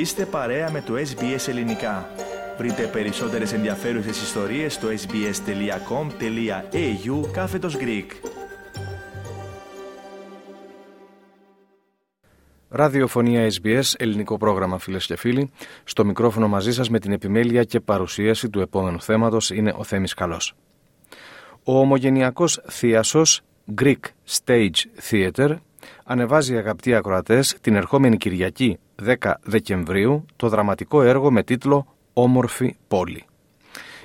Είστε παρέα με το SBS Ελληνικά. Βρείτε περισσότερες ενδιαφέρουσες ιστορίες στο sbs.com.au κάθετος Greek. Ραδιοφωνία SBS, ελληνικό πρόγραμμα φίλες και φίλοι. Στο μικρόφωνο μαζί σας με την επιμέλεια και παρουσίαση του επόμενου θέματος είναι ο Θέμης Καλός. Ο ομογενειακός θίασος Greek Stage Theatre ανεβάζει αγαπητοί ακροατές την ερχόμενη Κυριακή 10 Δεκεμβρίου το δραματικό έργο με τίτλο «Όμορφη πόλη».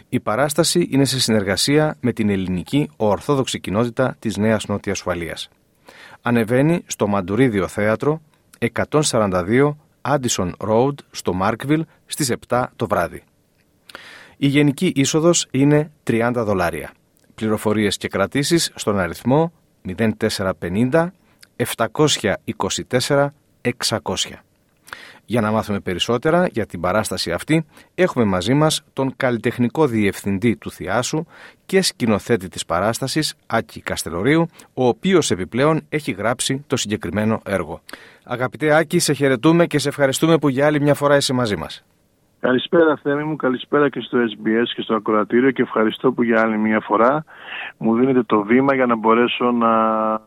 Η παράσταση είναι σε συνεργασία με την ελληνική ορθόδοξη κοινότητα της Νέας Νότιας Ουαλίας. Ανεβαίνει στο Μαντουρίδιο Θέατρο 142 Addison Road στο Μάρκβιλ στις 7 το βράδυ. Η γενική είσοδος είναι 30 δολάρια. Πληροφορίες και κρατήσεις στον αριθμό 0450 724 600. Για να μάθουμε περισσότερα για την παράσταση αυτή, έχουμε μαζί μας τον καλλιτεχνικό διευθυντή του Θιάσου και σκηνοθέτη της παράστασης, Άκη Καστελορίου, ο οποίος επιπλέον έχει γράψει το συγκεκριμένο έργο. Αγαπητέ Άκη, σε χαιρετούμε και σε ευχαριστούμε που για άλλη μια φορά είσαι μαζί μας. Καλησπέρα Θέμη μου, καλησπέρα και στο SBS και στο ακροατήριο και ευχαριστώ που για άλλη μια φορά μου δίνετε το βήμα για να μπορέσω να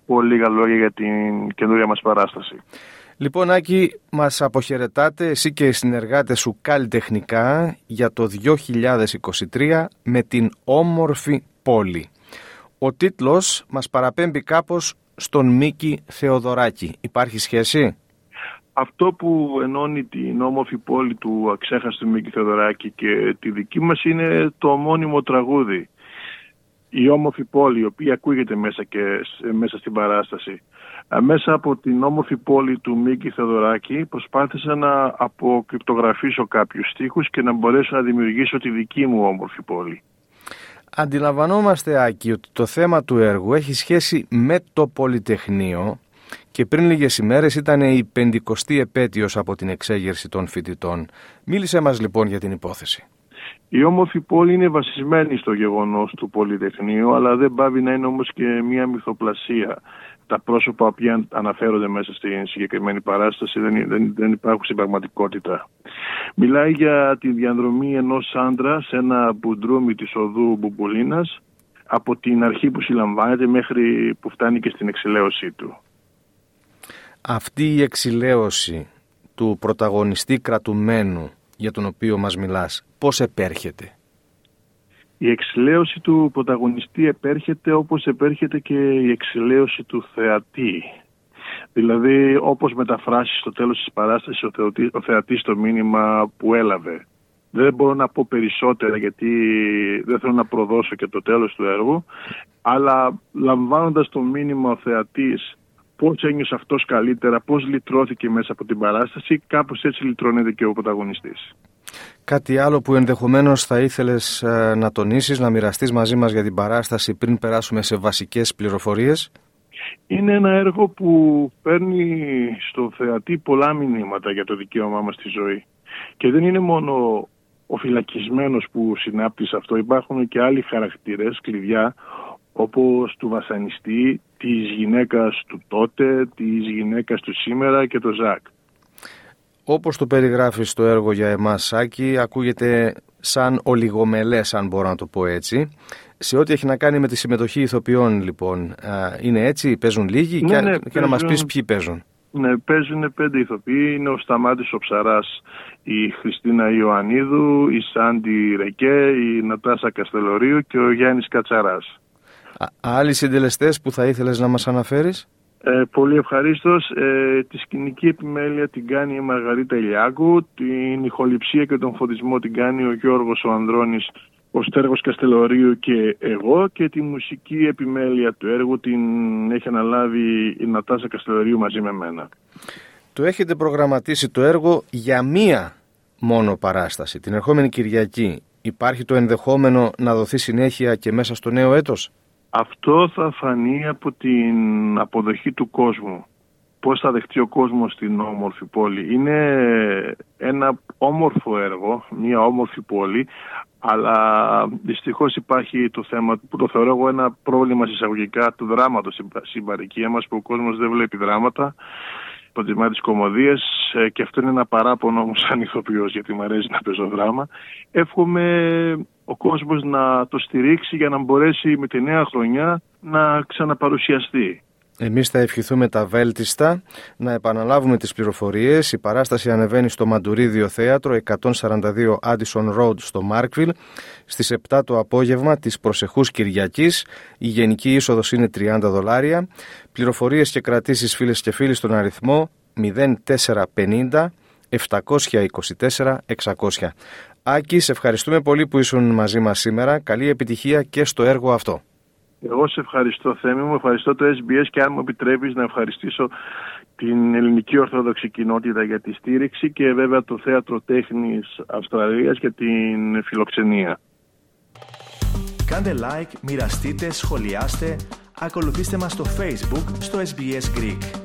πω λίγα λόγια για την καινούρια μας παράσταση. Λοιπόν Άκη, μας αποχαιρετάτε εσύ και οι συνεργάτες σου καλλιτεχνικά για το 2023 με την όμορφη πόλη. Ο τίτλος μας παραπέμπει κάπως στον Μίκη Θεοδωράκη. Υπάρχει σχέση; Αυτό που ενώνει την όμορφη πόλη του αξέχαστου Μίκη Θεοδωράκη και τη δική μας είναι το μόνιμο τραγούδι. Η όμορφη πόλη, η οποία ακούγεται μέσα, και, μέσα στην παράσταση. Μέσα από την όμορφη πόλη του Μίκη Θεοδωράκη προσπάθησα να αποκρυπτογραφήσω κάποιους στίχους και να μπορέσω να δημιουργήσω τη δική μου όμορφη πόλη. Αντιλαμβανόμαστε, Άκη, ότι το θέμα του έργου έχει σχέση με το Πολυτεχνείο και πριν λίγες ημέρες ήταν η πεντηκοστή επέτειος από την εξέγερση των φοιτητών. Μίλησε μας λοιπόν για την υπόθεση. Η όμορφη πόλη είναι βασισμένη στο γεγονός του Πολυτεχνείου, αλλά δεν πάβει να είναι όμως και μια μυθοπλασία. Τα πρόσωπα που αναφέρονται μέσα στην συγκεκριμένη παράσταση δεν, δεν, δεν υπάρχουν στην πραγματικότητα. Μιλάει για τη διαδρομή ενός άντρα σε ένα μπουντρούμι της οδού Μπουμπουλίνας από την αρχή που συλλαμβάνεται μέχρι που φτάνει και στην εξηλαίωσή του. Αυτή η εξηλαίωση του πρωταγωνιστή κρατουμένου για τον οποίο μας μιλάς, πώς επέρχεται; Η εξηλαίωση του πρωταγωνιστή επέρχεται όπως επέρχεται και η εξηλαίωση του θεατή. Δηλαδή όπως μεταφράσει στο τέλος της παράστασης ο, θεατή, ο θεατής το μήνυμα που έλαβε. Δεν μπορώ να πω περισσότερα γιατί δεν θέλω να προδώσω και το τέλος του έργου αλλά λαμβάνοντας το μήνυμα ο θεατής πώς ένιωσε αυτός καλύτερα, πώς λυτρώθηκε μέσα από την παράσταση, κάπως έτσι λυτρώνεται και ο πρωταγωνιστής. Κάτι άλλο που ενδεχομένως θα ήθελες ε, να τονίσεις, να μοιραστείς μαζί μας για την παράσταση πριν περάσουμε σε βασικές πληροφορίες; Είναι ένα έργο που παίρνει στο θεατή πολλά μηνύματα για το δικαίωμά μας στη ζωή. Και δεν είναι μόνο ο φυλακισμένος που συνάπτει σε αυτό, υπάρχουν και άλλοι χαρακτήρες, κλειδιά, όπως του βασανιστή, της γυναίκας του τότε, της γυναίκας του σήμερα και το Ζακ. Όπως το περιγράφει στο έργο για εμάς Σάκη, ακούγεται σαν ολιγομελές αν μπορώ να το πω έτσι. Σε ό,τι έχει να κάνει με τη συμμετοχή ηθοποιών λοιπόν, είναι έτσι, παίζουν λίγοι ναι, και, ναι, και παίζουν... να μας πεις ποιοι παίζουν. Ναι, παίζουν πέντε ηθοποιοί. Είναι ο Σταμάτης ο Ψαράς, η Χριστίνα Ιωαννίδου, η Σάντι Ρεκέ, η Νατάσα Καστελορίου και ο Γιάννης Κατσαράς. Άλλοι συντελεστές που θα ήθελες να μας αναφέρεις; Ε, πολύ ευχαρίστως. Ε, τη σκηνική επιμέλεια την κάνει η Μαργαρίτα Ηλιάκου, την ηχοληψία και τον φωτισμό την κάνει ο Γιώργος ο Ανδρώνης, ο Στέργος Καστελορίου και εγώ και τη μουσική επιμέλεια του έργου την έχει αναλάβει η Νατάσα Καστελορίου μαζί με μένα. Το έχετε προγραμματίσει το έργο για μία μόνο παράσταση, την ερχόμενη Κυριακή. Υπάρχει το ενδεχόμενο να δοθεί συνέχεια και μέσα στο νέο έτος; Αυτό θα φανεί από την αποδοχή του κόσμου. Πώς θα δεχτεί ο κόσμος την όμορφη πόλη. Είναι ένα όμορφο έργο, μια όμορφη πόλη, αλλά δυστυχώς υπάρχει το θέμα που το θεωρώ εγώ ένα πρόβλημα συσσαγωγικά του δράματος στην παροικία μας που ο κόσμος δεν βλέπει δράματα. Παντζημά της Κομμωδίας ε, και αυτό είναι ένα παράπονο μου σαν ηθοποιός γιατί μου αρέσει να παίζω δράμα. Εύχομαι ο κόσμος να το στηρίξει για να μπορέσει με τη νέα χρονιά να ξαναπαρουσιαστεί. Εμείς θα ευχηθούμε τα βέλτιστα, να επαναλάβουμε τις πληροφορίες. Η παράσταση ανεβαίνει στο Μαντουρίδιο Θέατρο 142 Addison Road στο Μάρκβιλ στις 7 το απόγευμα της προσεχούς Κυριακής. Η γενική είσοδος είναι 30 δολάρια. Πληροφορίες και κρατήσεις φίλες και φίλοι στον αριθμό 0450 724 600. Άκη, σε ευχαριστούμε πολύ που ήσουν μαζί μας σήμερα. Καλή επιτυχία και στο έργο αυτό. Εγώ σε ευχαριστώ Θέμη μου, ευχαριστώ το SBS και αν μου επιτρέπεις να ευχαριστήσω την ελληνική ορθόδοξη κοινότητα για τη στήριξη και βέβαια το Θέατρο Τέχνης Αυστραλίας για την φιλοξενία. Κάντε like, μοιραστείτε, σχολιάστε, ακολουθήστε μας στο Facebook στο SBS Greek.